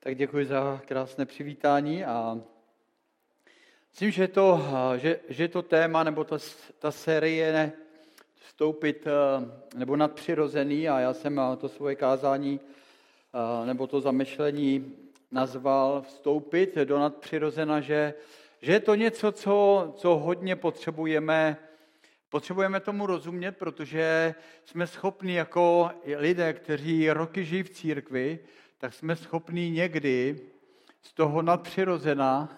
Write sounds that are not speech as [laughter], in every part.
Tak děkuji za krásné přivítání a myslím, že to, že, že to téma nebo ta, ta série vstoupit nebo nadpřirozený a já jsem to svoje kázání nebo to zamyšlení nazval vstoupit do nadpřirozena, že, že je to něco, co, co hodně potřebujeme. Potřebujeme tomu rozumět, protože jsme schopni jako lidé, kteří roky žijí v církvi, tak jsme schopni někdy z toho nadpřirozena,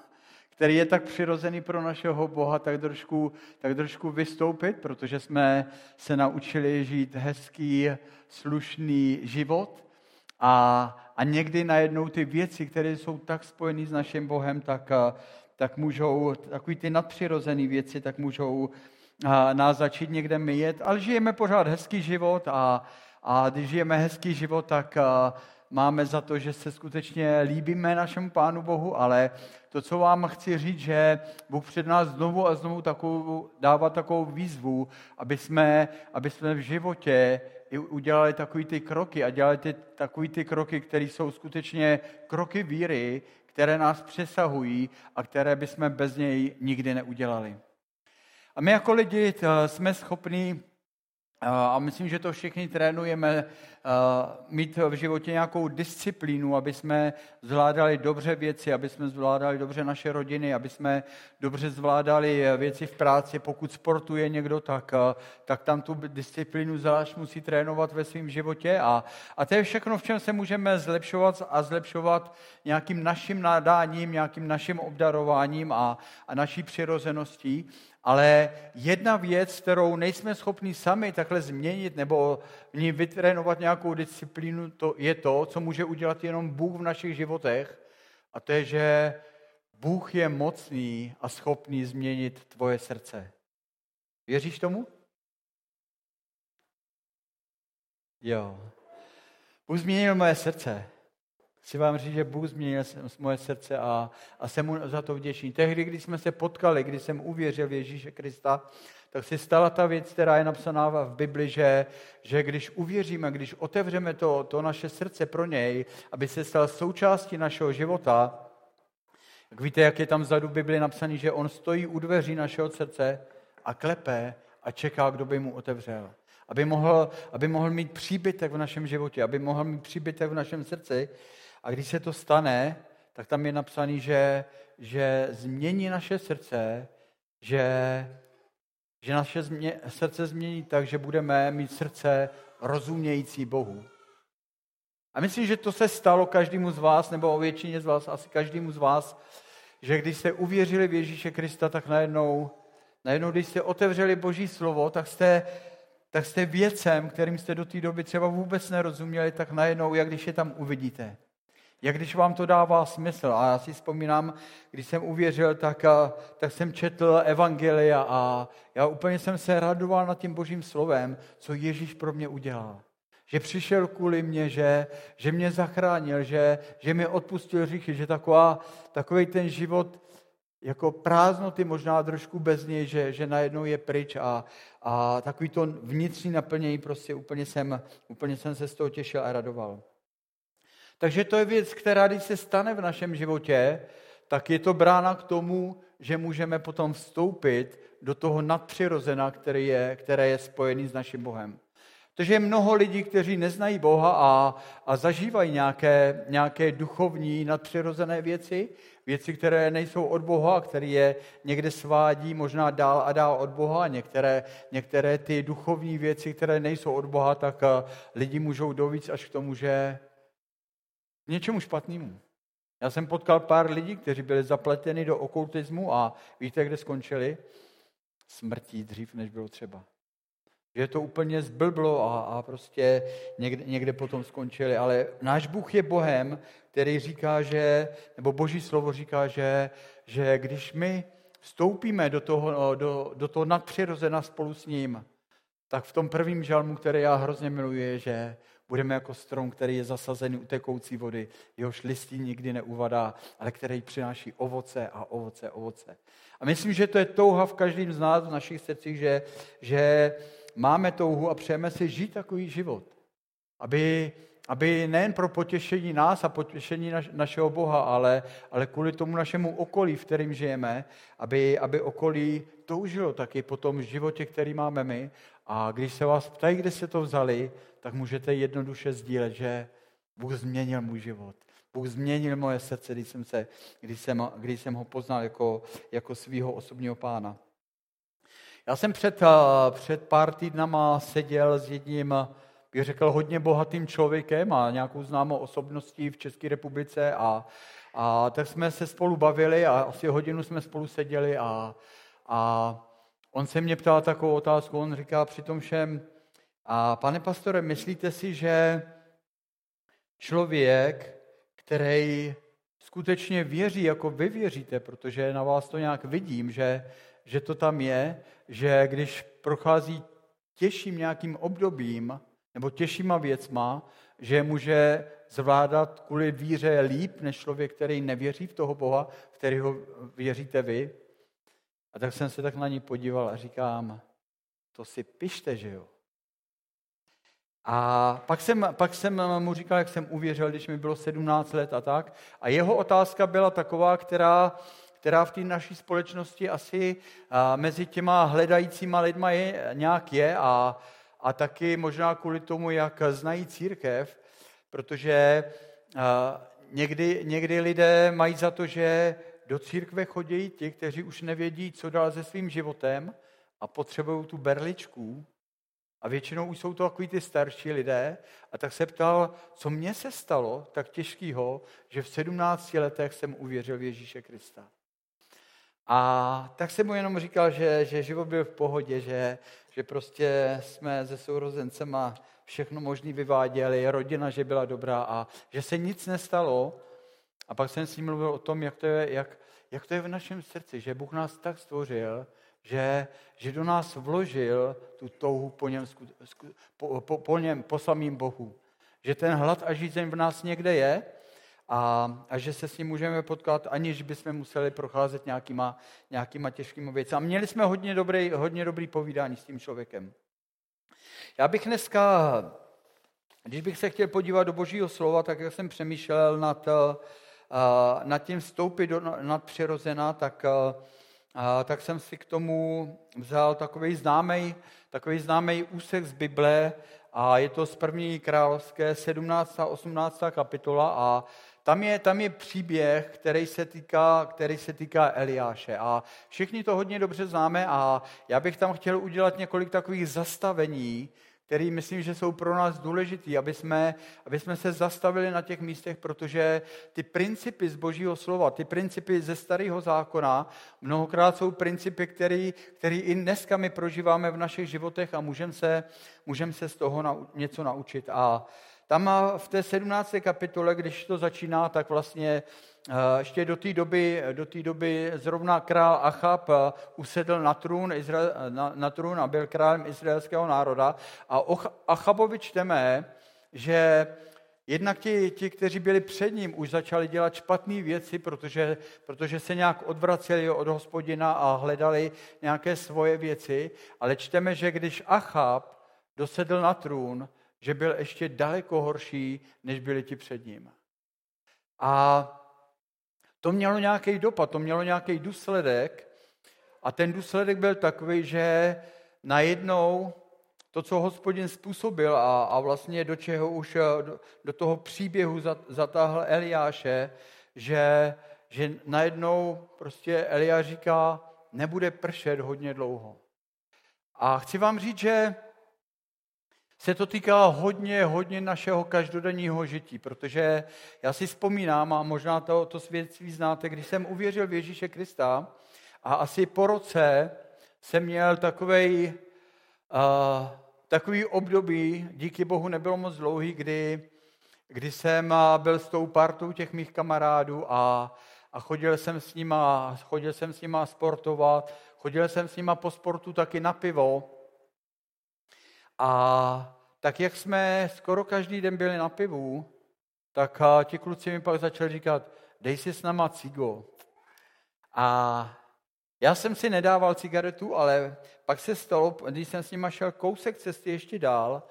který je tak přirozený pro našeho Boha, tak trošku, tak trošku vystoupit, protože jsme se naučili žít hezký, slušný život. A, a někdy najednou ty věci, které jsou tak spojené s naším Bohem, tak, tak můžou, takový ty nadpřirozené věci, tak můžou nás začít někde myjet, ale žijeme pořád hezký život a, a když žijeme hezký život, tak máme za to, že se skutečně líbíme našemu Pánu Bohu, ale to, co vám chci říct, že Bůh před nás znovu a znovu takovou, dává takovou výzvu, aby jsme, aby jsme v životě udělali takový ty kroky a dělali ty, takový ty kroky, které jsou skutečně kroky víry, které nás přesahují a které bychom bez něj nikdy neudělali. A my jako lidi eh, jsme schopni, a myslím, že to všichni trénujeme, mít v životě nějakou disciplínu, aby jsme zvládali dobře věci, aby jsme zvládali dobře naše rodiny, aby jsme dobře zvládali věci v práci. Pokud sportuje někdo, tak, eh, tak tam tu disciplínu zvlášť musí trénovat ve svém životě. A, a to je všechno, v čem se můžeme zlepšovat a zlepšovat nějakým naším nadáním, nějakým naším obdarováním a, a naší přirozeností. Ale jedna věc, kterou nejsme schopni sami takhle změnit nebo v ní vytrénovat nějakou disciplínu, to je to, co může udělat jenom Bůh v našich životech. A to je, že Bůh je mocný a schopný změnit tvoje srdce. Věříš tomu? Jo. Bůh změnil moje srdce. Chci vám říct, že Bůh změnil moje srdce a, a jsem mu za to vděčný. Tehdy, když jsme se potkali, když jsem uvěřil v Ježíše Krista, tak se stala ta věc, která je napsaná v Bibli, že, že když uvěříme, když otevřeme to, to naše srdce pro něj, aby se stal součástí našeho života, jak víte, jak je tam vzadu v Bibli napsaný, že on stojí u dveří našeho srdce a klepe a čeká, kdo by mu otevřel. Aby mohl, aby mohl mít příbytek v našem životě, aby mohl mít příbytek v našem srdci, a když se to stane, tak tam je napsané, že, že změní naše srdce, že, že naše změ, srdce změní tak, že budeme mít srdce rozumějící Bohu. A myslím, že to se stalo každému z vás, nebo o většině z vás, asi každému z vás, že když jste uvěřili v Ježíše Krista, tak najednou, najednou když jste otevřeli Boží slovo, tak jste, tak jste věcem, kterým jste do té doby třeba vůbec nerozuměli, tak najednou, jak když je tam uvidíte, jak když vám to dává smysl. A já si vzpomínám, když jsem uvěřil, tak, tak jsem četl Evangelia a já úplně jsem se radoval nad tím božím slovem, co Ježíš pro mě udělal. Že přišel kvůli mě, že, že mě zachránil, že, že mi odpustil říchy, že taková, takový ten život jako prázdnoty možná trošku bez něj, že, že najednou je pryč a, a takový to vnitřní naplnění, prostě úplně jsem, úplně jsem se z toho těšil a radoval. Takže to je věc, která když se stane v našem životě, tak je to brána k tomu, že můžeme potom vstoupit do toho nadpřirozena, který je, které je spojený s naším Bohem. Takže je mnoho lidí, kteří neznají Boha a, a zažívají nějaké, nějaké duchovní nadpřirozené věci, věci, které nejsou od Boha, které je někde svádí možná dál a dál od Boha. Některé, některé ty duchovní věci, které nejsou od Boha, tak eh, lidi můžou dovíc až k tomu, že něčemu špatnému. Já jsem potkal pár lidí, kteří byli zapleteni do okultismu a víte, kde skončili? Smrtí dřív, než bylo třeba. Že to úplně zblblo a, a prostě někde, někde potom skončili. Ale náš Bůh je Bohem, který říká, že, nebo Boží slovo říká, že, že když my vstoupíme do toho, do, do toho nadpřirozena spolu s ním, tak v tom prvním žalmu, který já hrozně miluji, je, že Budeme jako strom, který je zasazený u tekoucí vody, jehož listí nikdy neuvadá, ale který přináší ovoce a ovoce, ovoce. A myslím, že to je touha v každém z nás, v našich srdcích, že, že máme touhu a přejeme si žít takový život. Aby, aby nejen pro potěšení nás a potěšení naš, našeho Boha, ale, ale kvůli tomu našemu okolí, v kterém žijeme, aby, aby okolí toužilo taky po tom životě, který máme my. A když se vás ptají, kde se to vzali, tak můžete jednoduše sdílet, že Bůh změnil můj život. Bůh změnil moje srdce, když jsem, se, když jsem, když jsem ho poznal jako, jako svého osobního pána. Já jsem před, před pár týdnama seděl s jedním bych řekl, hodně bohatým člověkem a nějakou známou osobností v České republice a, a tak jsme se spolu bavili a asi hodinu jsme spolu seděli a, a on se mě ptal takovou otázku, on říká při tom všem, a pane pastore, myslíte si, že člověk, který skutečně věří, jako vy věříte, protože na vás to nějak vidím, že, že to tam je, že když prochází těžším nějakým obdobím, nebo těžšíma věcma, že může zvládat kvůli víře líp než člověk, který nevěří v toho Boha, v kterého věříte vy. A tak jsem se tak na ní podíval a říkám, to si pište, že jo. A pak jsem, pak jsem mu říkal, jak jsem uvěřil, když mi bylo 17 let a tak. A jeho otázka byla taková, která, která v té naší společnosti asi mezi těma hledajícíma lidma je, nějak je a, a taky možná kvůli tomu, jak znají církev, protože někdy, někdy lidé mají za to, že do církve chodí ti, kteří už nevědí, co dál se svým životem a potřebují tu berličku. A většinou už jsou to takový ty starší lidé. A tak se ptal, co mně se stalo tak těžkého, že v 17 letech jsem uvěřil v Ježíše Krista. A tak jsem mu jenom říkal, že, že život byl v pohodě, že, že prostě jsme se sourozencema všechno možný vyváděli, rodina, že byla dobrá a že se nic nestalo. A pak jsem s ním mluvil o tom, jak to je, jak, jak to je v našem srdci, že Bůh nás tak stvořil, že, že do nás vložil tu touhu po něm, po, po, po, něm, po samým Bohu. Že ten hlad a žízeň v nás někde je a, a že se s ním můžeme potkat, aniž bychom museli procházet nějakýma, nějakýma těžkými věci. A měli jsme hodně dobrý, hodně dobrý povídání s tím člověkem. Já bych dneska, když bych se chtěl podívat do božího slova, tak jak jsem přemýšlel nad, nad tím vstoupit do nadpřirozená, tak, tak jsem si k tomu vzal takový známý, takový známý úsek z Bible, a je to z první královské 17. a 18. kapitola a tam je, tam je příběh, který se, týká, který se týká Eliáše a všichni to hodně dobře známe a já bych tam chtěl udělat několik takových zastavení, které myslím, že jsou pro nás důležitý, aby jsme, aby jsme se zastavili na těch místech, protože ty principy z Božího slova, ty principy ze starého zákona, mnohokrát jsou principy, které, které i dneska my prožíváme v našich životech a můžeme se, můžem se z toho něco naučit. A tam v té 17. kapitole, když to začíná, tak vlastně ještě do té doby, do té doby zrovna král Achab eh, usedl na trůn, Izrael, na, na trůn a byl králem izraelského národa. A o Achabovi čteme, že Jednak ti, ti, kteří byli před ním, už začali dělat špatné věci, protože, protože se nějak odvraceli od hospodina a hledali nějaké svoje věci. Ale čteme, že když Achab dosedl na trůn, že byl ještě daleko horší, než byli ti před ním. A to mělo nějaký dopad, to mělo nějaký důsledek a ten důsledek byl takový, že najednou to, co hospodin způsobil a, a vlastně do čeho už do, do toho příběhu zatáhl Eliáše, že, že najednou prostě Eliáš říká, nebude pršet hodně dlouho. A chci vám říct, že se to týká hodně, hodně našeho každodenního žití, protože já si vzpomínám, a možná to, to svědectví znáte, když jsem uvěřil v Ježíše Krista a asi po roce jsem měl takovej, uh, takový období, díky Bohu nebylo moc dlouhý, kdy, kdy jsem byl s tou partou těch mých kamarádů a, a chodil jsem s nima, chodil jsem s nima sportovat, chodil jsem s nima po sportu taky na pivo, a tak jak jsme skoro každý den byli na pivu, tak ti kluci mi pak začali říkat, dej si s náma cigo. A já jsem si nedával cigaretu, ale pak se stalo, když jsem s nima šel kousek cesty ještě dál,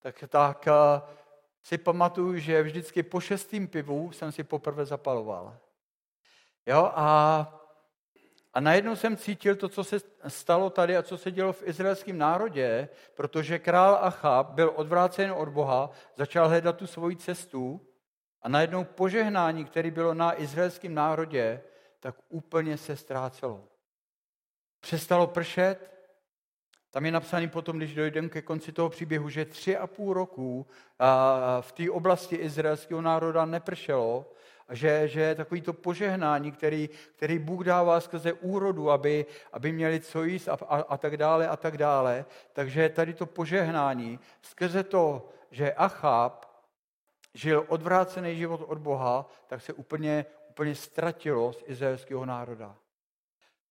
tak, tak si pamatuju, že vždycky po šestým pivu jsem si poprvé zapaloval. Jo, a, a najednou jsem cítil to, co se stalo tady a co se dělo v izraelském národě, protože král Achab byl odvrácen od Boha, začal hledat tu svoji cestu a najednou požehnání, které bylo na izraelském národě, tak úplně se ztrácelo. Přestalo pršet, tam je napsaný potom, když dojdeme ke konci toho příběhu, že tři a půl roku v té oblasti izraelského národa nepršelo a že, že je takový to požehnání, který, který Bůh dává skrze úrodu, aby, aby měli co jíst a, a, a tak dále a tak dále. Takže tady to požehnání skrze to, že Achab žil odvrácený život od Boha, tak se úplně, úplně ztratilo z izraelského národa.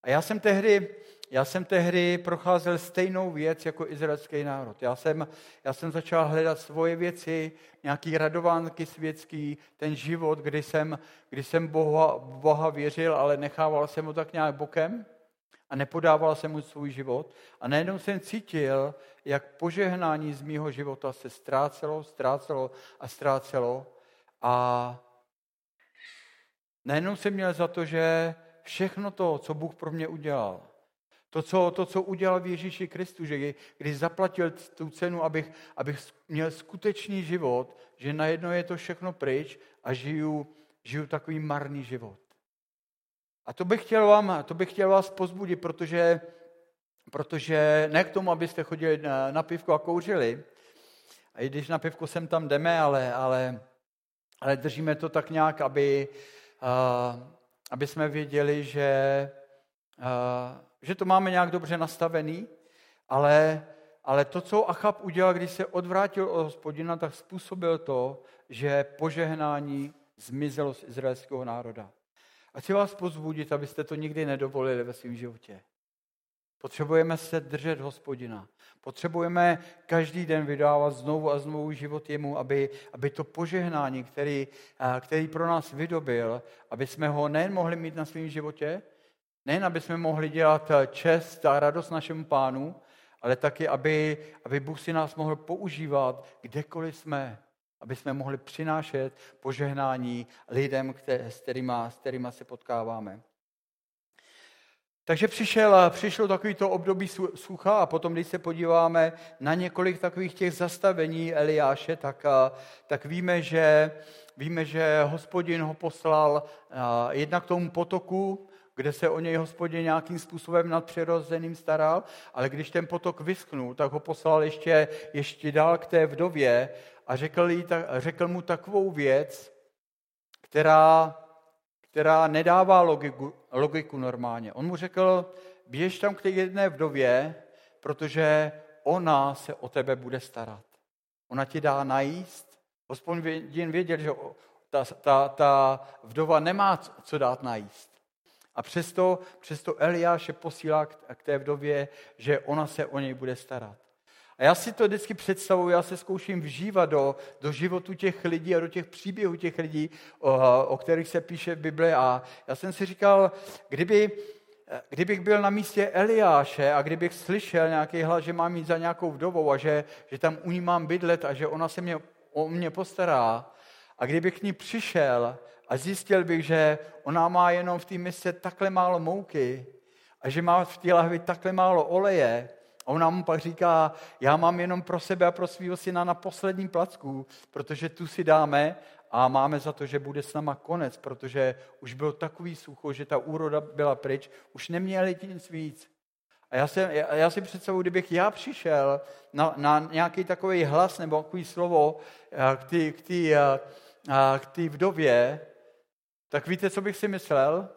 A já jsem tehdy, já jsem tehdy procházel stejnou věc jako izraelský národ. Já jsem, já jsem začal hledat svoje věci, nějaký radovánky světský, ten život, kdy jsem, kdy jsem Boha, Boha věřil, ale nechával jsem ho tak nějak bokem a nepodával jsem mu svůj život. A najednou jsem cítil, jak požehnání z mýho života se ztrácelo, ztrácelo a ztrácelo. A najednou jsem měl za to, že všechno to, co Bůh pro mě udělal, to, co, to, co udělal v Ježíši Kristu, že když zaplatil tu cenu, abych, abych měl skutečný život, že najednou je to všechno pryč a žiju, žiju takový marný život. A to bych chtěl, vám, to bych chtěl vás pozbudit, protože, protože ne k tomu, abyste chodili na, na pivko a kouřili, a i když na pivko sem tam jdeme, ale, ale, ale držíme to tak nějak, aby, uh, aby jsme věděli, že, uh, že to máme nějak dobře nastavený, ale, ale to, co Achab udělal, když se odvrátil od hospodina, tak způsobil to, že požehnání zmizelo z izraelského národa. A chci vás pozbudit, abyste to nikdy nedovolili ve svém životě. Potřebujeme se držet hospodina. Potřebujeme každý den vydávat znovu a znovu život jemu, aby, aby to požehnání, který, který pro nás vydobil, aby jsme ho nejen mohli mít na svém životě, nejen aby jsme mohli dělat čest a radost našemu pánu, ale taky, aby, aby Bůh si nás mohl používat kdekoliv jsme, aby jsme mohli přinášet požehnání lidem, které, s, kterými, s kterými se potkáváme. Takže přišel, přišlo takovýto období sucha a potom, když se podíváme na několik takových těch zastavení Eliáše, tak, tak víme, že, víme, že hospodin ho poslal jednak k tomu potoku, kde se o něj hospodin nějakým způsobem nadpřirozeným staral, ale když ten potok vyschnul, tak ho poslal ještě, ještě dál k té vdově a řekl, jí, řekl mu takovou věc, která která nedává logiku, logiku normálně. On mu řekl, běž tam k té jedné vdově, protože ona se o tebe bude starat. Ona ti dá najíst. Hospodin věděl, že ta, ta, ta vdova nemá co dát najíst. A přesto, přesto Eliáše posílá k té vdově, že ona se o něj bude starat. A já si to vždycky představuji, já se zkouším vžívat do, do životu těch lidí a do těch příběhů těch lidí, o, o kterých se píše v Bibli. A já jsem si říkal, kdyby, kdybych byl na místě Eliáše a kdybych slyšel nějaký hlas, že mám jít za nějakou vdovou a že, že tam u ní mám bydlet a že ona se mě, o mě postará, a kdybych k ní přišel a zjistil bych, že ona má jenom v té misce takhle málo mouky a že má v té lahvi takhle málo oleje, a ona mu pak říká, já mám jenom pro sebe a pro svého syna na poslední placku, protože tu si dáme a máme za to, že bude s náma konec, protože už byl takový sucho, že ta úroda byla pryč, už neměli nic víc. A já, se, já si představuji, kdybych já přišel na, na nějaký takový hlas nebo takový slovo eh, k té k tý, eh, k vdově, tak víte, co bych si myslel?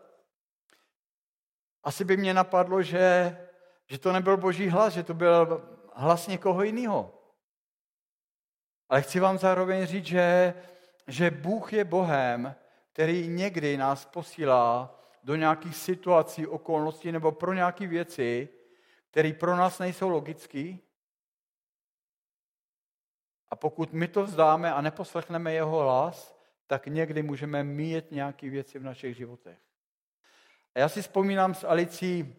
Asi by mě napadlo, že že to nebyl boží hlas, že to byl hlas někoho jiného. Ale chci vám zároveň říct, že, že Bůh je Bohem, který někdy nás posílá do nějakých situací, okolností nebo pro nějaké věci, které pro nás nejsou logické. A pokud my to vzdáme a neposlechneme jeho hlas, tak někdy můžeme mít nějaké věci v našich životech. A já si vzpomínám s Alicí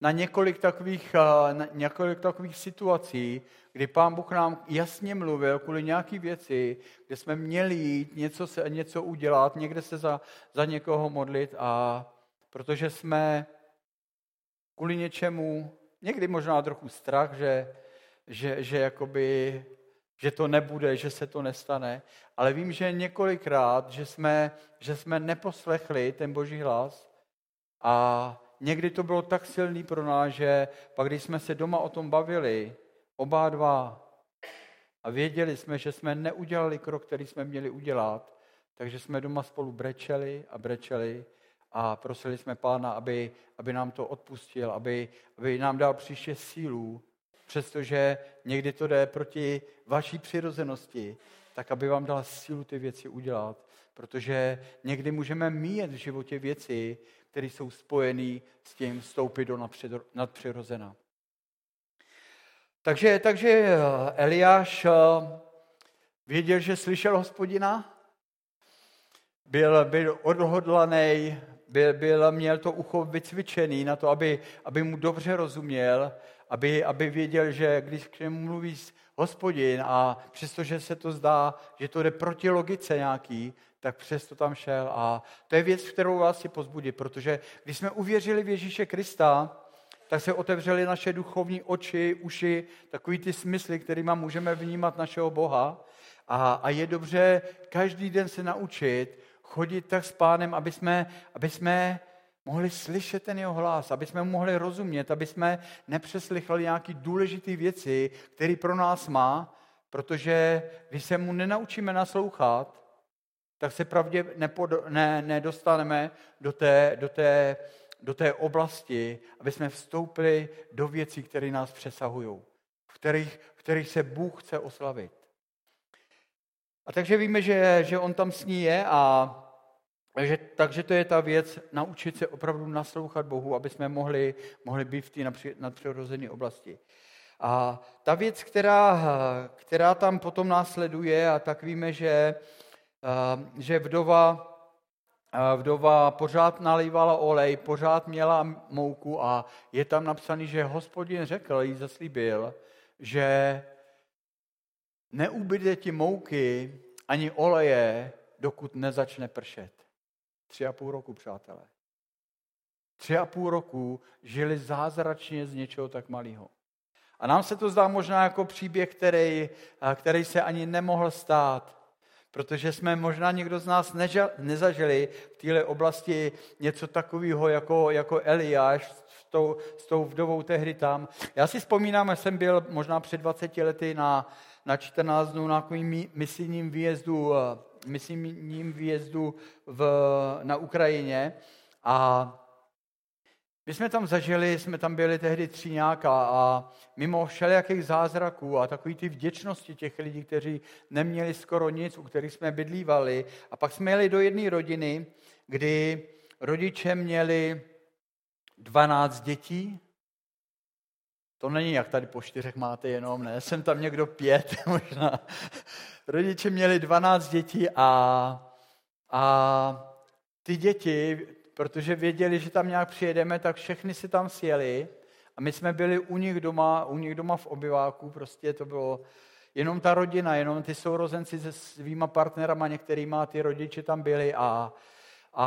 na několik takových, eh, na několik takových situací, kdy pán Bůh nám jasně mluvil kvůli nějaký věci, kde jsme měli jít něco, se, něco udělat, někde se za, za někoho modlit a protože jsme kvůli něčemu, někdy možná trochu strach, že, že, že, jakoby, že to nebude, že se to nestane, ale vím, že několikrát, že jsme, že jsme neposlechli ten boží hlas a někdy to bylo tak silný pro nás, že pak když jsme se doma o tom bavili, oba dva, a věděli jsme, že jsme neudělali krok, který jsme měli udělat, takže jsme doma spolu brečeli a brečeli a prosili jsme pána, aby, aby nám to odpustil, aby, aby nám dal příště sílu, přestože někdy to jde proti vaší přirozenosti, tak aby vám dal sílu ty věci udělat. Protože někdy můžeme mít v životě věci, které jsou spojené s tím vstoupit do nadpřirozena. Takže, takže eh, Eliáš eh, věděl, že slyšel hospodina, byl, byl odhodlaný, byl, byl, měl to ucho vycvičený na to, aby, aby mu dobře rozuměl, aby, aby věděl, že když k němu mluví hospodin a přestože se to zdá, že to jde proti logice nějaký, tak přesto tam šel. A to je věc, kterou vás si pozbudit, protože když jsme uvěřili v Ježíše Krista, tak se otevřely naše duchovní oči, uši, takový ty smysly, kterými můžeme vnímat našeho Boha. A, a je dobře každý den se naučit chodit tak s pánem, aby jsme, aby jsme mohli slyšet ten jeho hlas, aby jsme mu mohli rozumět, aby jsme nepřeslychali nějaké důležité věci, které pro nás má, protože když se mu nenaučíme naslouchat, tak se pravdě nepod, ne, nedostaneme do té, do, té, do té oblasti, aby jsme vstoupili do věcí, které nás přesahují, v kterých, v kterých se Bůh chce oslavit. A takže víme, že, že on tam s ní je a takže, takže to je ta věc, naučit se opravdu naslouchat Bohu, aby jsme mohli, mohli být v té nadpřirozené oblasti. A ta věc, která, která tam potom následuje, a tak víme, že že vdova, vdova pořád nalývala olej, pořád měla mouku a je tam napsaný, že hospodin řekl, jí zaslíbil, že neubyde ti mouky ani oleje, dokud nezačne pršet. Tři a půl roku, přátelé. Tři a půl roku žili zázračně z něčeho tak malého. A nám se to zdá možná jako příběh, který, který se ani nemohl stát protože jsme možná někdo z nás nezažili v téhle oblasti něco takového jako, jako Eliáš s tou, s tou vdovou tehdy tam. Já si vzpomínám, že jsem byl možná před 20 lety na, na 14 dnů na takovým misijním výjezdu, misijním výjezdu v, na Ukrajině a my jsme tam zažili, jsme tam byli tehdy Tříňáka a mimo všelijakých zázraků a takový ty vděčnosti těch lidí, kteří neměli skoro nic, u kterých jsme bydlívali. A pak jsme jeli do jedné rodiny, kdy rodiče měli 12 dětí. To není, jak tady po čtyřech máte jenom, ne, jsem tam někdo pět [laughs] možná. Rodiče měli 12 dětí a, a ty děti protože věděli, že tam nějak přijedeme, tak všechny si tam sjeli a my jsme byli u nich doma, u nich doma v obyváku, prostě to bylo jenom ta rodina, jenom ty sourozenci se svýma partnerama, některýma ty rodiče tam byli a, a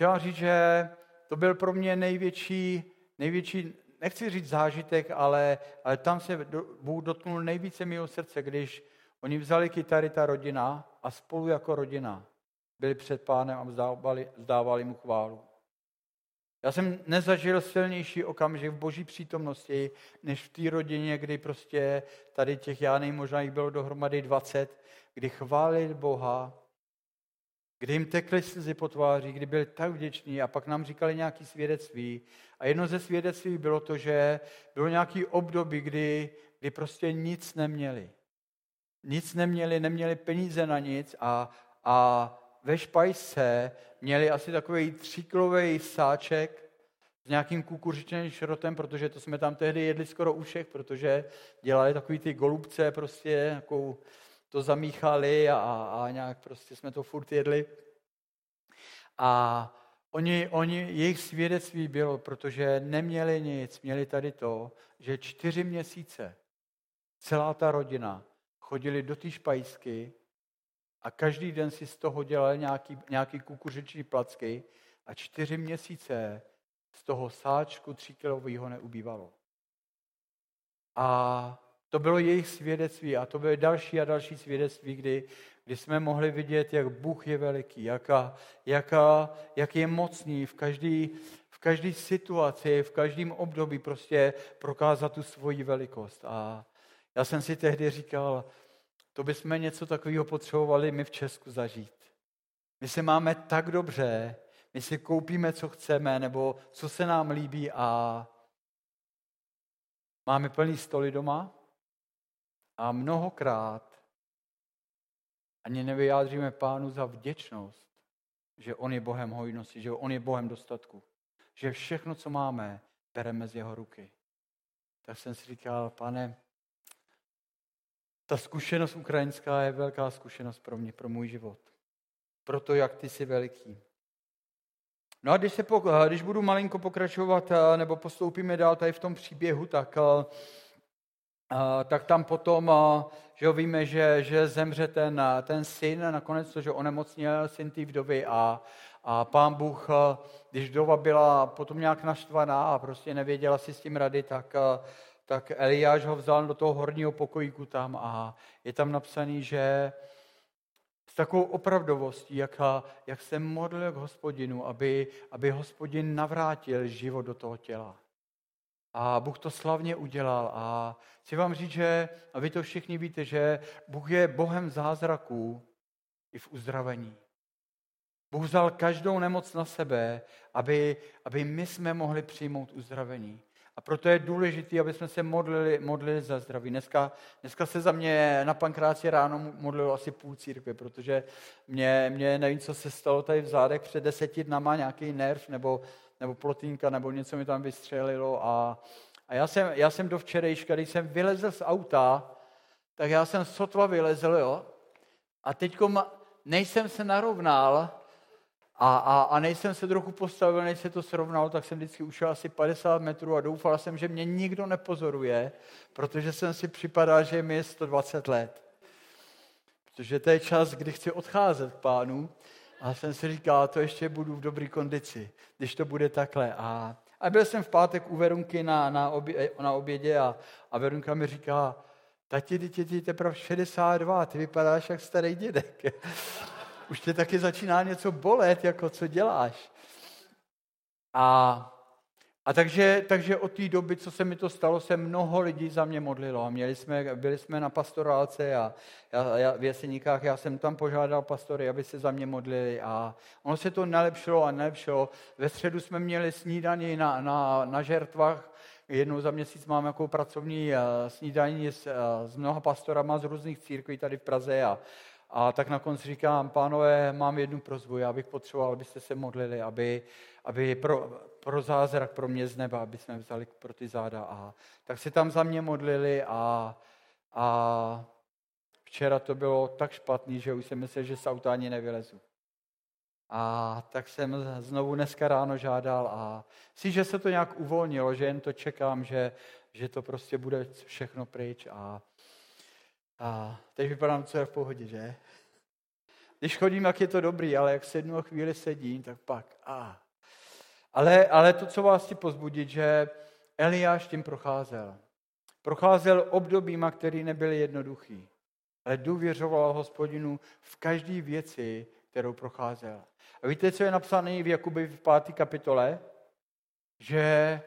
vám říct, že to byl pro mě největší, největší nechci říct zážitek, ale, ale tam se Bůh dotknul nejvíce mého srdce, když oni vzali kytary, ta rodina, a spolu jako rodina byli před pánem a vzdávali, vzdávali mu chválu. Já jsem nezažil silnější okamžik v boží přítomnosti, než v té rodině, kdy prostě tady těch Jánej, možná jich bylo dohromady 20, kdy chválili Boha, kdy jim tekly slzy po tváři, kdy byli tak vděční a pak nám říkali nějaké svědectví. A jedno ze svědectví bylo to, že bylo nějaký období, kdy, kdy prostě nic neměli. Nic neměli, neměli peníze na nic a, a ve špajse měli asi takový tříkilový sáček s nějakým kukuřičným šrotem, protože to jsme tam tehdy jedli skoro u všech, protože dělali takový ty golubce, prostě jako to zamíchali a, a nějak prostě jsme to furt jedli. A Oni, oni, jejich svědectví bylo, protože neměli nic, měli tady to, že čtyři měsíce celá ta rodina chodili do té špajsky a každý den si z toho dělali nějaký, nějaký kukuřičí placky a čtyři měsíce z toho sáčku tříkilového neubývalo. A to bylo jejich svědectví a to byly další a další svědectví, kdy, kdy jsme mohli vidět, jak Bůh je veliký, jaká, jaká, jak je mocný v každé v každý situaci, v každém období prostě prokázat tu svoji velikost. A já jsem si tehdy říkal, to bychom něco takového potřebovali my v Česku zažít. My se máme tak dobře, my si koupíme, co chceme, nebo co se nám líbí a máme plný stoly doma a mnohokrát ani nevyjádříme pánu za vděčnost, že on je Bohem hojnosti, že on je Bohem dostatku, že všechno, co máme, bereme z jeho ruky. Tak jsem si říkal, pane, ta zkušenost ukrajinská je velká zkušenost pro mě, pro můj život. Pro to, jak ty jsi veliký. No a když, se, když budu malinko pokračovat, nebo postoupíme dál tady v tom příběhu, tak, tak tam potom, že jo, víme, že, že zemře ten, ten syn, nakonec to, že onemocněl syn té vdovy a, a pán Bůh, když vdova byla potom nějak naštvaná a prostě nevěděla si s tím rady, tak, tak Eliáš ho vzal do toho horního pokojíku tam a je tam napsaný, že s takovou opravdovostí, jak, jak se modlil k hospodinu, aby, aby hospodin navrátil život do toho těla. A Bůh to slavně udělal. A chci vám říct, že, a vy to všichni víte, že Bůh je Bohem zázraků i v uzdravení. Bůh vzal každou nemoc na sebe, aby, aby my jsme mohli přijmout uzdravení. A proto je důležité, aby jsme se modlili, modlili za zdraví. Dneska, dneska se za mě na pankráci ráno modlilo asi půl církve, protože mě, mě nevím, co se stalo tady v zádech před deseti dnama, nějaký nerv nebo, nebo plotínka, nebo něco mi tam vystřelilo. A, a já, jsem, já jsem do včerejška, když jsem vylezl z auta, tak já jsem sotva vylezl, jo. A teď nejsem se narovnal, a, a, a než jsem se trochu postavil, než se to srovnal, tak jsem vždycky ušel asi 50 metrů a doufal jsem, že mě nikdo nepozoruje, protože jsem si připadal, že mi je 120 let. Protože to je čas, kdy chci odcházet k pánu a jsem si říkal, to ještě budu v dobré kondici, když to bude takhle. A, a byl jsem v pátek u Verunky na, na, obě, na obědě a, a Verunka mi říká, tati, ty ti teprve 62, ty vypadáš jak starý dědek [laughs] už tě taky začíná něco bolet, jako co děláš. A, a takže, takže od té doby, co se mi to stalo, se mnoho lidí za mě modlilo. Měli jsme, byli jsme na pastorálce a já, já, v Jeseníkách já jsem tam požádal pastory, aby se za mě modlili. A ono se to nelepšilo a nelepšilo. Ve středu jsme měli snídaní na, na, na žertvách, jednou za měsíc mám jako pracovní uh, snídaní s, uh, s mnoha pastorama z různých církví tady v Praze a, a tak na konci říkám, pánové, mám jednu prozbu, já bych potřeboval, abyste se modlili, aby, aby pro, pro zázrak pro mě z neba, aby jsme vzali pro ty záda. A tak se tam za mě modlili a, a včera to bylo tak špatný, že už jsem myslel, že z auta ani nevylezu. A tak jsem znovu dneska ráno žádal a si, že se to nějak uvolnilo, že jen to čekám, že, že to prostě bude všechno pryč. A a teď vypadám, co je v pohodě, že? Když chodím, jak je to dobrý, ale jak sednu a chvíli sedím, tak pak. A. Ale, ale to, co vás chci pozbudit, že Eliáš tím procházel. Procházel obdobíma, které nebyly jednoduchý, ale důvěřoval hospodinu v každé věci, kterou procházel. A víte, co je napsané v Jakubi v páté kapitole? Že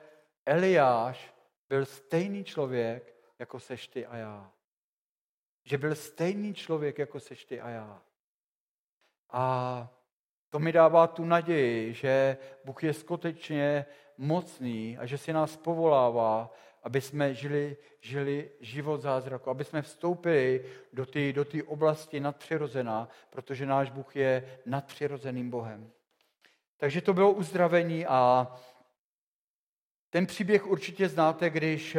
Eliáš byl stejný člověk, jako seš ty a já že byl stejný člověk, jako seš ty a já. A to mi dává tu naději, že Bůh je skutečně mocný a že si nás povolává, aby jsme žili, žili život zázraku, aby jsme vstoupili do té do oblasti nadpřirozená, protože náš Bůh je nadpřirozeným Bohem. Takže to bylo uzdravení a ten příběh určitě znáte, když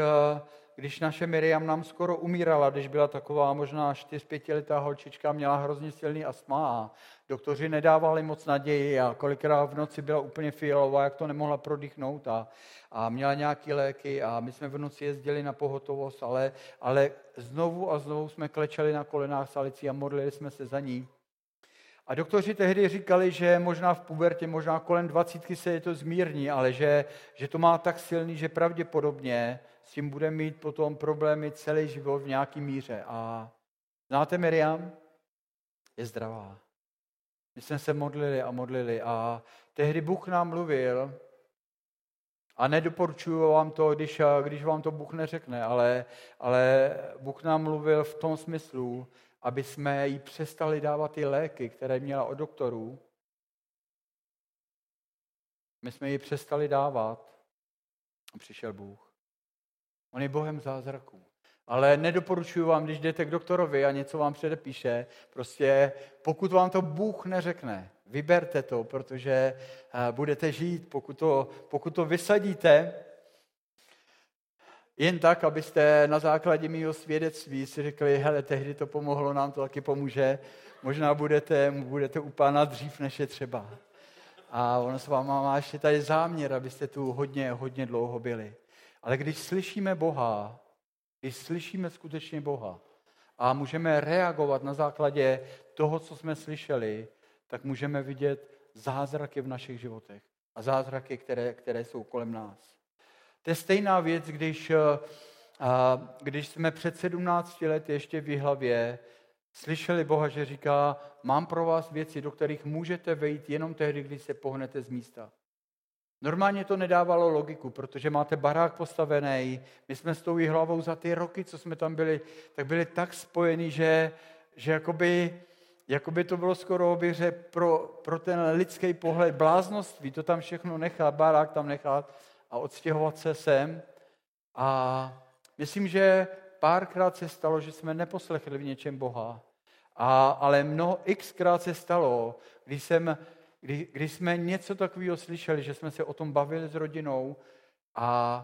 když naše Miriam nám skoro umírala, když byla taková možná 4-5 letá holčička, měla hrozně silný astma a doktoři nedávali moc naději a kolikrát v noci byla úplně fialová, jak to nemohla prodýchnout a, a měla nějaké léky a my jsme v noci jezdili na pohotovost, ale, ale znovu a znovu jsme klečeli na kolenách s Alicí a modlili jsme se za ní. A doktoři tehdy říkali, že možná v pubertě, možná kolem dvacítky se je to zmírní, ale že, že to má tak silný, že pravděpodobně s tím bude mít potom problémy celý život v nějaký míře. A znáte Miriam? Je zdravá. My jsme se modlili a modlili a tehdy Bůh nám mluvil a nedoporučuju vám to, když, když vám to Bůh neřekne, ale, ale Bůh nám mluvil v tom smyslu, aby jsme jí přestali dávat ty léky, které měla od doktorů. My jsme ji přestali dávat a přišel Bůh. On je Bohem zázraků. Ale nedoporučuji vám, když jdete k doktorovi a něco vám předepíše, prostě pokud vám to Bůh neřekne, vyberte to, protože eh, budete žít. Pokud to, pokud to vysadíte, jen tak, abyste na základě mého svědectví si řekli, hele, tehdy to pomohlo, nám to taky pomůže, možná budete, budete u pána dřív, než je třeba. A ono s váma má ještě tady záměr, abyste tu hodně, hodně dlouho byli. Ale když slyšíme Boha, když slyšíme skutečně Boha a můžeme reagovat na základě toho, co jsme slyšeli, tak můžeme vidět zázraky v našich životech a zázraky, které, které jsou kolem nás. To je stejná věc, když, eh, když jsme před 17 lety ještě v hlavě slyšeli Boha, že říká, mám pro vás věci, do kterých můžete vejít jenom tehdy, když se pohnete z místa. Normálně to nedávalo logiku, protože máte barák postavený, my jsme s tou hlavou za ty roky, co jsme tam byli, tak byli tak spojení, že, že jakoby, jakoby to bylo skoro bych pro, pro ten lidský pohled bláznoství, to tam všechno nechat, barák tam nechat a odstěhovat se sem. A myslím, že párkrát se stalo, že jsme neposlechli v něčem Boha, a, ale mnoho xkrát se stalo, když jsem kdy, kdy jsme něco takového slyšeli, že jsme se o tom bavili s rodinou a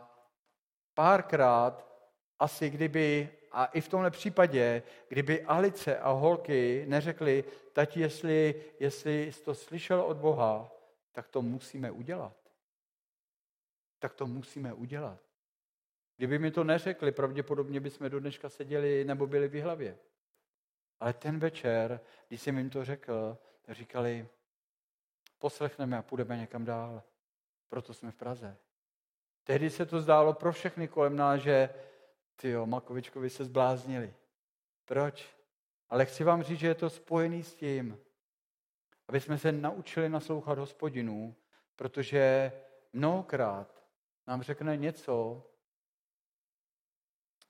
párkrát asi kdyby, a i v tomhle případě, kdyby Alice a holky neřekli, tati, jestli, jestli jsi to slyšel od Boha, tak to musíme udělat. Tak to musíme udělat. Kdyby mi to neřekli, pravděpodobně bychom do dneška seděli nebo byli v hlavě. Ale ten večer, když jsem jim to řekl, říkali, poslechneme a půjdeme někam dál. Proto jsme v Praze. Tehdy se to zdálo pro všechny kolem nás, že ty jo, Makovičkovi se zbláznili. Proč? Ale chci vám říct, že je to spojený s tím, aby jsme se naučili naslouchat hospodinu, protože mnohokrát nám řekne něco,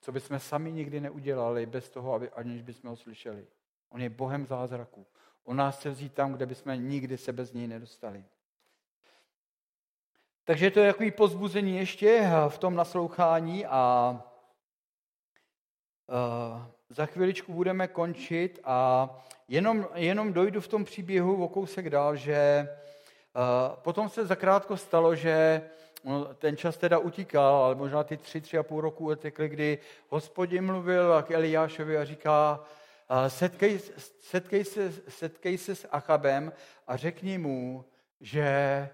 co bychom sami nikdy neudělali bez toho, aby, aniž bychom ho slyšeli. On je Bohem zázraku. On nás chce vzít tam, kde bychom nikdy se bez něj nedostali. Takže to je takový pozbuzení ještě v tom naslouchání a za chviličku budeme končit a jenom, jenom dojdu v tom příběhu o kousek dál, že potom se zakrátko stalo, že ten čas teda utíkal, ale možná ty tři, tři a půl roku utekly, kdy hospodin mluvil k Eliášovi a říká, setkej, setkej, se, setkej se s Achabem a řekni mu, že,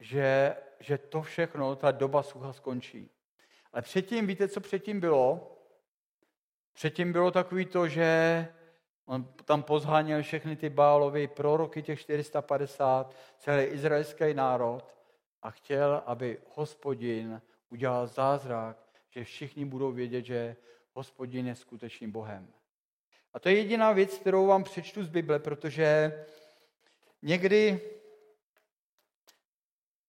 že, že to všechno, ta doba sucha skončí. Ale předtím, víte, co předtím bylo? Předtím bylo takový to, že on tam pozháněl všechny ty bálovy proroky, těch 450, celý izraelský národ a chtěl, aby hospodin udělal zázrak, že všichni budou vědět, že hospodin je skutečným Bohem. A to je jediná věc, kterou vám přečtu z Bible, protože někdy,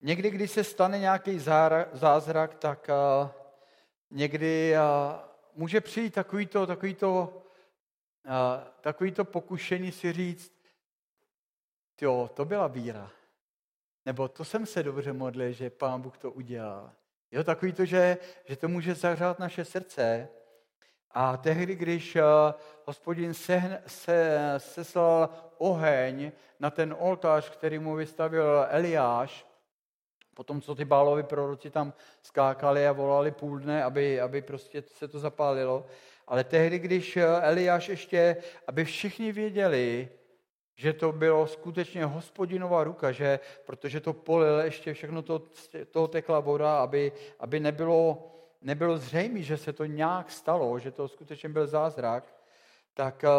někdy když se stane nějaký zázrak, tak uh, někdy uh, může přijít takovýto, takovýto, uh, takovýto pokušení si říct, jo, to byla víra. Nebo to jsem se dobře modlil, že Pán Bůh to udělal. Jo, takový to, že, že to může zahřát naše srdce. A tehdy, když eh, hospodin se, se, seslal oheň na ten oltář, který mu vystavil Eliáš, Potom, co ty bálovi proroci tam skákali a volali půl dne, aby, aby prostě se to zapálilo. Ale tehdy, když Eliáš ještě, aby všichni věděli, že to bylo skutečně hospodinová ruka, že, protože to polil ještě všechno to, toho tekla voda, aby, aby nebylo, nebylo zřejmé, že se to nějak stalo, že to skutečně byl zázrak, tak, eh,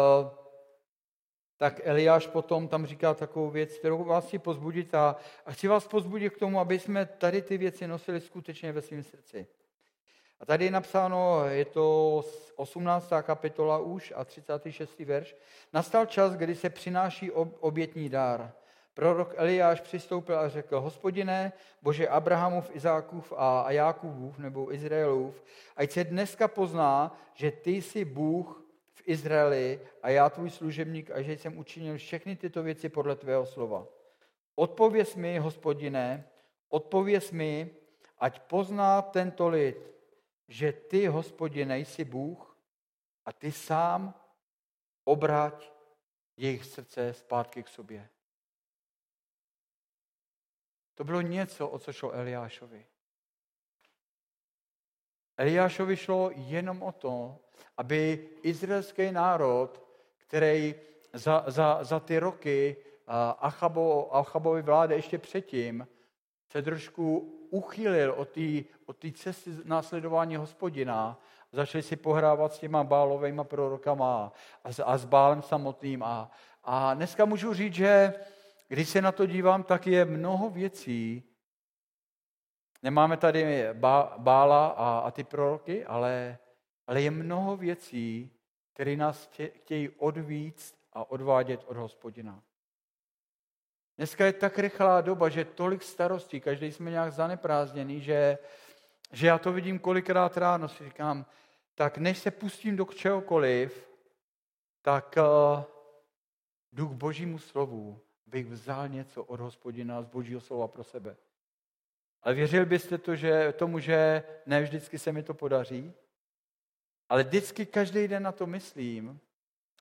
tak Eliáš potom tam říká takovou věc, kterou vás chci pozbudit a, a chci vás pozbudit k tomu, aby jsme tady ty věci nosili skutečně ve svém srdci. A tady je napsáno, je to 18. kapitola už a 36. verš. Nastal čas, kdy se přináší obětní dár. Prorok Eliáš přistoupil a řekl, hospodine, bože Abrahamův, Izákův a Jákubův, nebo Izraelův, ať se dneska pozná, že ty jsi Bůh v Izraeli a já tvůj služebník a že jsem učinil všechny tyto věci podle tvého slova. Odpověz mi, hospodine, odpověz mi, ať pozná tento lid, že ty, hospodine, jsi Bůh a ty sám obrať jejich srdce zpátky k sobě. To bylo něco, o co šlo Eliášovi. Eliášovi šlo jenom o to, aby izraelský národ, který za, za, za ty roky Achabo, Achabovi vlády ještě předtím se trošku uchylil od té od cesty následování hospodina, začali si pohrávat s těma bálovými prorokama a, a s bálem samotným. A, a dneska můžu říct, že když se na to dívám, tak je mnoho věcí, nemáme tady bála a, a ty proroky, ale, ale je mnoho věcí, které nás chtějí odvíct a odvádět od hospodina. Dneska je tak rychlá doba, že tolik starostí, každý jsme nějak zaneprázdněný, že, že já to vidím kolikrát ráno, si říkám, tak než se pustím do čehokoliv, tak uh, jdu k božímu slovu, bych vzal něco od hospodina z božího slova pro sebe. Ale věřil byste to, že tomu, že ne vždycky se mi to podaří, ale vždycky každý den na to myslím,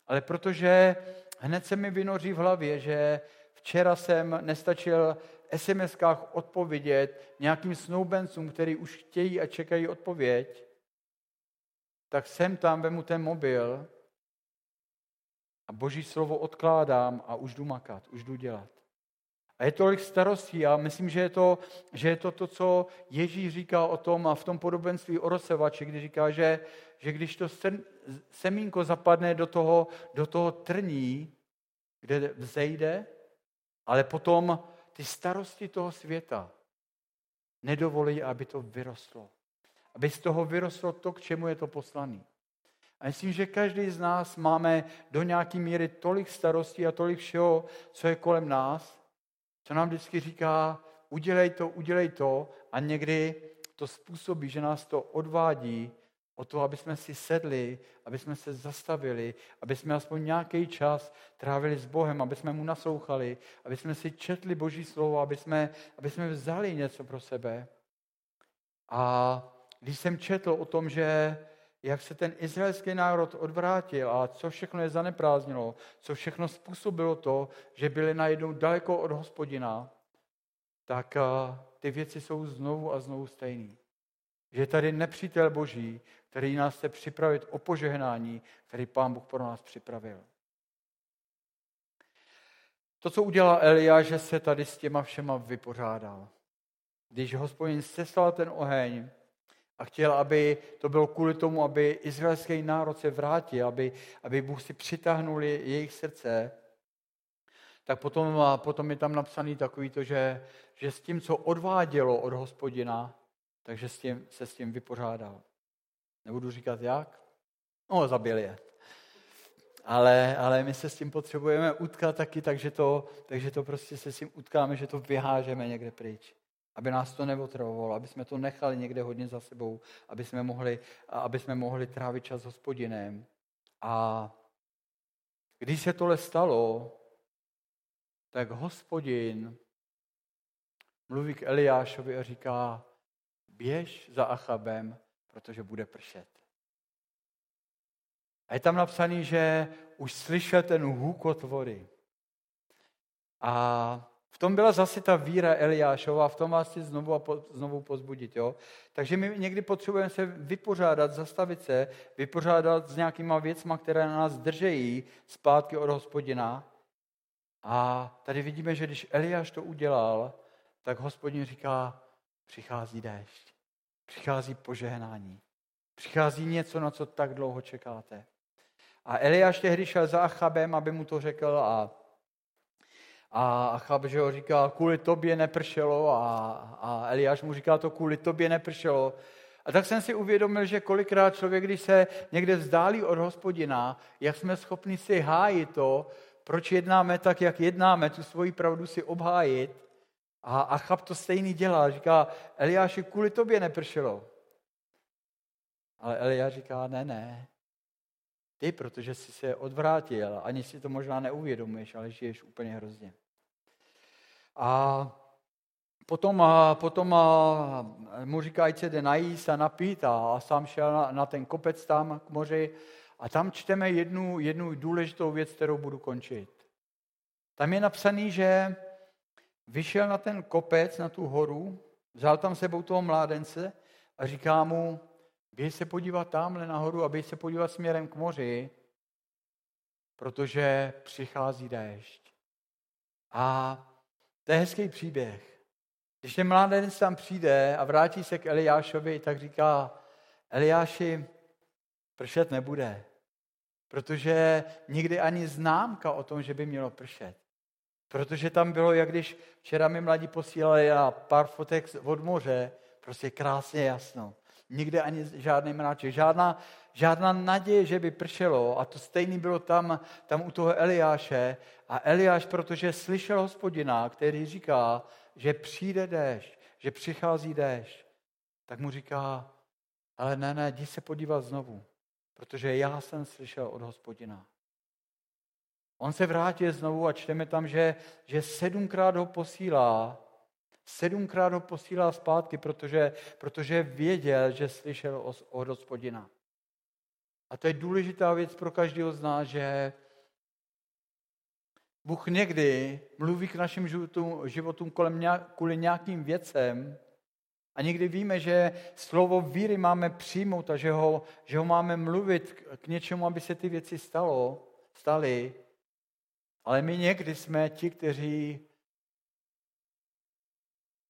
ale protože hned se mi vynoří v hlavě, že Včera jsem nestačil SMS-kách odpovědět nějakým snoubencům, kteří už chtějí a čekají odpověď, tak jsem tam, vemu ten mobil a boží slovo odkládám a už jdu makat, už jdu dělat. A je tolik starostí a myslím, že je to, že je to, to co Ježíš říká o tom a v tom podobenství o rozsevači, kdy říká, že, že když to semínko zapadne do toho, do toho trní, kde vzejde, ale potom ty starosti toho světa nedovolí, aby to vyrostlo. Aby z toho vyrostlo to, k čemu je to poslaný. A myslím, že každý z nás máme do nějaké míry tolik starostí a tolik všeho, co je kolem nás, co nám vždycky říká, udělej to, udělej to a někdy to způsobí, že nás to odvádí o to, aby jsme si sedli, aby jsme se zastavili, aby jsme aspoň nějaký čas trávili s Bohem, aby jsme mu naslouchali, aby jsme si četli Boží slovo, aby jsme, aby jsme vzali něco pro sebe. A když jsem četl o tom, že jak se ten izraelský národ odvrátil a co všechno je zaneprázdnilo, co všechno způsobilo to, že byli najednou daleko od hospodina, tak ty věci jsou znovu a znovu stejné. Že je tady nepřítel Boží, který nás chce připravit o požehnání, který Pán Bůh pro nás připravil. To, co udělal Elia, že se tady s těma všema vypořádal. Když hospodin seslal ten oheň a chtěl, aby to bylo kvůli tomu, aby izraelský národ se vrátil, aby, aby Bůh si přitáhnul jejich srdce, tak potom, potom je tam napsaný takový to, že, že s tím, co odvádělo od hospodina, takže s tím, se s tím vypořádal. Nebudu říkat jak. No, zabil je. Ale, ale my se s tím potřebujeme utkat taky, takže to, takže to prostě se s tím utkáme, že to vyhážeme někde pryč. Aby nás to neotravovalo, aby jsme to nechali někde hodně za sebou, aby jsme mohli, aby jsme mohli trávit čas s hospodinem. A když se tohle stalo, tak hospodin mluví k Eliášovi a říká, běž za Achabem, protože bude pršet. A je tam napsaný, že už slyšel ten hůkot vody. A V tom byla zase ta víra Eliášova, v tom vás chci znovu a po, znovu pozbudit. Jo? Takže my někdy potřebujeme se vypořádat, zastavit se, vypořádat s nějakýma věcma, které na nás držejí zpátky od hospodina. A tady vidíme, že když Eliáš to udělal, tak hospodin říká, přichází déšť, přichází požehnání, přichází něco, na co tak dlouho čekáte. A Eliáš tehdy šel za Achabem, aby mu to řekl a a Achab, že ho říká, kvůli tobě nepršelo a, a Eliáš mu říká, to kvůli tobě nepršelo. A tak jsem si uvědomil, že kolikrát člověk, když se někde vzdálí od hospodina, jak jsme schopni si hájit to, proč jednáme tak, jak jednáme, tu svoji pravdu si obhájit. A Achab to stejný dělá. Říká, Eliáši, kvůli tobě nepršelo. Ale Eliáš říká, ne, ne. Ty, protože jsi se odvrátil, ani si to možná neuvědomuješ, ale žiješ úplně hrozně. A potom, potom mu říká, ať se jde najíst a napít a sám šel na, na ten kopec tam k moři a tam čteme jednu, jednu důležitou věc, kterou budu končit. Tam je napsaný, že vyšel na ten kopec, na tu horu, vzal tam sebou toho mládence a říká mu, běž se podívat tamhle nahoru a běž se podívat směrem k moři, protože přichází déšť. A to je hezký příběh. Když ten mládenec tam přijde a vrátí se k Eliášovi, tak říká, Eliáši, pršet nebude, protože nikdy ani známka o tom, že by mělo pršet. Protože tam bylo, jak když včera mi mladí posílali a pár fotek od moře, prostě krásně jasno. Nikde ani žádný mráček, žádná, žádná naděje, že by pršelo. A to stejný bylo tam, tam u toho Eliáše. A Eliáš, protože slyšel hospodina, který říká, že přijde déšť, že přichází déšť, tak mu říká, ale ne, ne, jdi se podívat znovu, protože já jsem slyšel od hospodina. On se vrátí znovu a čteme tam, že, že sedmkrát ho posílá Sedmkrát ho posílá zpátky, protože, protože věděl, že slyšel od hospodina. A to je důležitá věc pro každého z nás, že Bůh někdy mluví k našim životům, životům kolem nějak, kvůli nějakým věcem a někdy víme, že slovo víry máme přijmout a že ho, že ho máme mluvit k něčemu, aby se ty věci stalo, staly. Ale my někdy jsme ti, kteří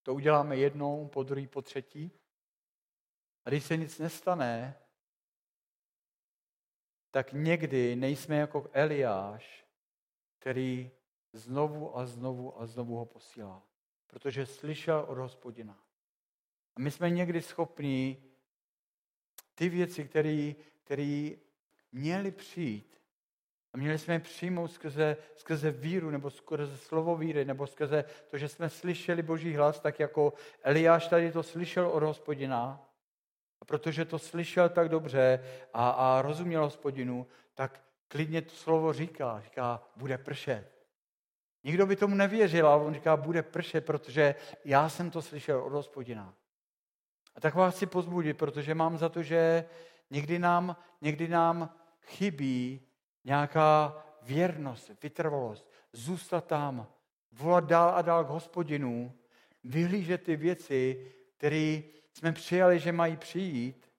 to uděláme jednou, po druhý, po třetí. A když se nic nestane, tak někdy nejsme jako Eliáš, který znovu a znovu a znovu ho posílá. Protože slyšel od hospodina. A my jsme někdy schopni ty věci, které měly přijít, měli jsme je přijmout skrze, skrze víru, nebo skrze slovo víry, nebo skrze to, že jsme slyšeli Boží hlas, tak jako Eliáš tady to slyšel od hospodina. A protože to slyšel tak dobře a, a rozuměl hospodinu, tak klidně to slovo říká. Říká, bude pršet. Nikdo by tomu nevěřil, ale on říká, bude pršet, protože já jsem to slyšel od hospodina. A tak vás chci pozbudit, protože mám za to, že někdy nám, někdy nám chybí nějaká věrnost, vytrvalost, zůstat tam, volat dál a dál k hospodinu, vyhlížet ty věci, které jsme přijali, že mají přijít,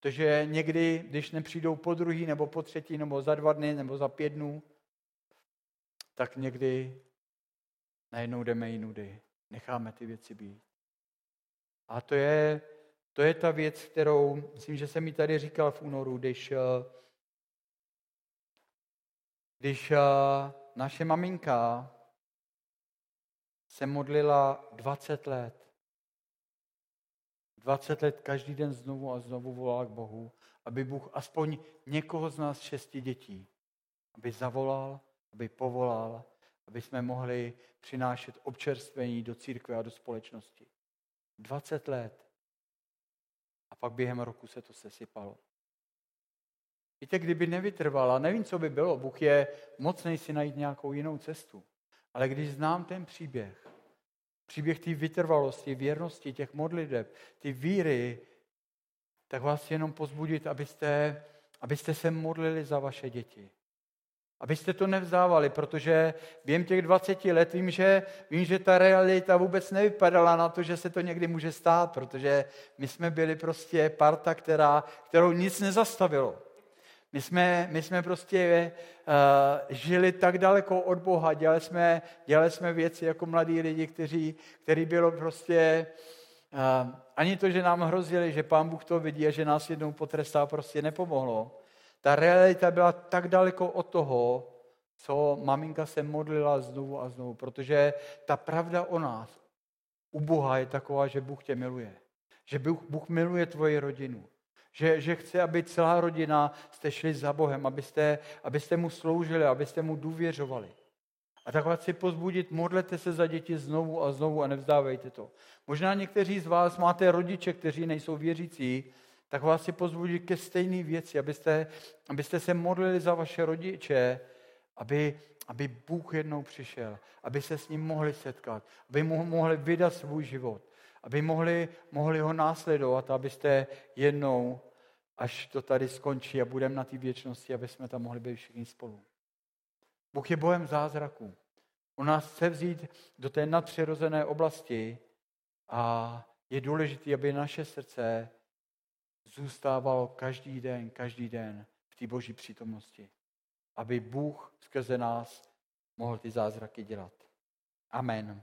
protože někdy, když nepřijdou po druhý, nebo po třetí, nebo za dva dny, nebo za pět dnů, tak někdy najednou jdeme jinudy. Necháme ty věci být. A to je, to je ta věc, kterou, myslím, že jsem mi tady říkal v únoru, když když eh, naše maminka se modlila 20 let, 20 let každý den znovu a znovu volala k Bohu, aby Bůh aspoň někoho z nás šesti dětí, aby zavolal, aby povolal, aby jsme mohli přinášet občerstvení do církve a do společnosti. 20 let. A pak během roku se to sesypalo. Víte, kdyby nevytrvala, nevím, co by bylo, Bůh je mocný si najít nějakou jinou cestu. Ale když znám ten příběh, příběh té vytrvalosti, věrnosti, těch modliteb, ty víry, tak vás jenom pozbudit, abyste, abyste se modlili za vaše děti. Abyste to nevzdávali, protože během těch 20 let vím že, vím, že ta realita vůbec nevypadala na to, že se to někdy může stát, protože my jsme byli prostě parta, která, kterou nic nezastavilo. My jsme, my jsme prostě uh, žili tak daleko od Boha, dělali jsme, dělali jsme věci jako mladí lidi, kteří, který bylo prostě, uh, ani to, že nám hrozili, že pán Bůh to vidí a že nás jednou potrestá, prostě nepomohlo. Ta realita byla tak daleko od toho, co maminka se modlila znovu a znovu, protože ta pravda o nás u Boha je taková, že Bůh tě miluje. Že Bůh, Bůh miluje tvoji rodinu. Že, že chce, aby celá rodina jste šli za Bohem, abyste, abyste mu sloužili, abyste mu důvěřovali. A tak vás chci pozbudit, modlete se za děti znovu a znovu a nevzdávejte to. Možná někteří z vás máte rodiče, kteří nejsou věřící, tak vás chci pozbudit ke stejné věci, abyste, abyste se modlili za vaše rodiče, aby, aby Bůh jednou přišel, aby se s ním mohli setkat, aby mu mohli vydat svůj život, aby mohli, mohli ho následovat, abyste jednou, až to tady skončí a budeme na té věčnosti, aby jsme tam mohli být všichni spolu. Bůh je Bohem zázraků. On nás chce vzít do té nadpřirozené oblasti a je důležité, aby naše srdce zůstávalo každý den, každý den v té boží přítomnosti. Aby Bůh skrze nás mohl ty zázraky dělat. Amen.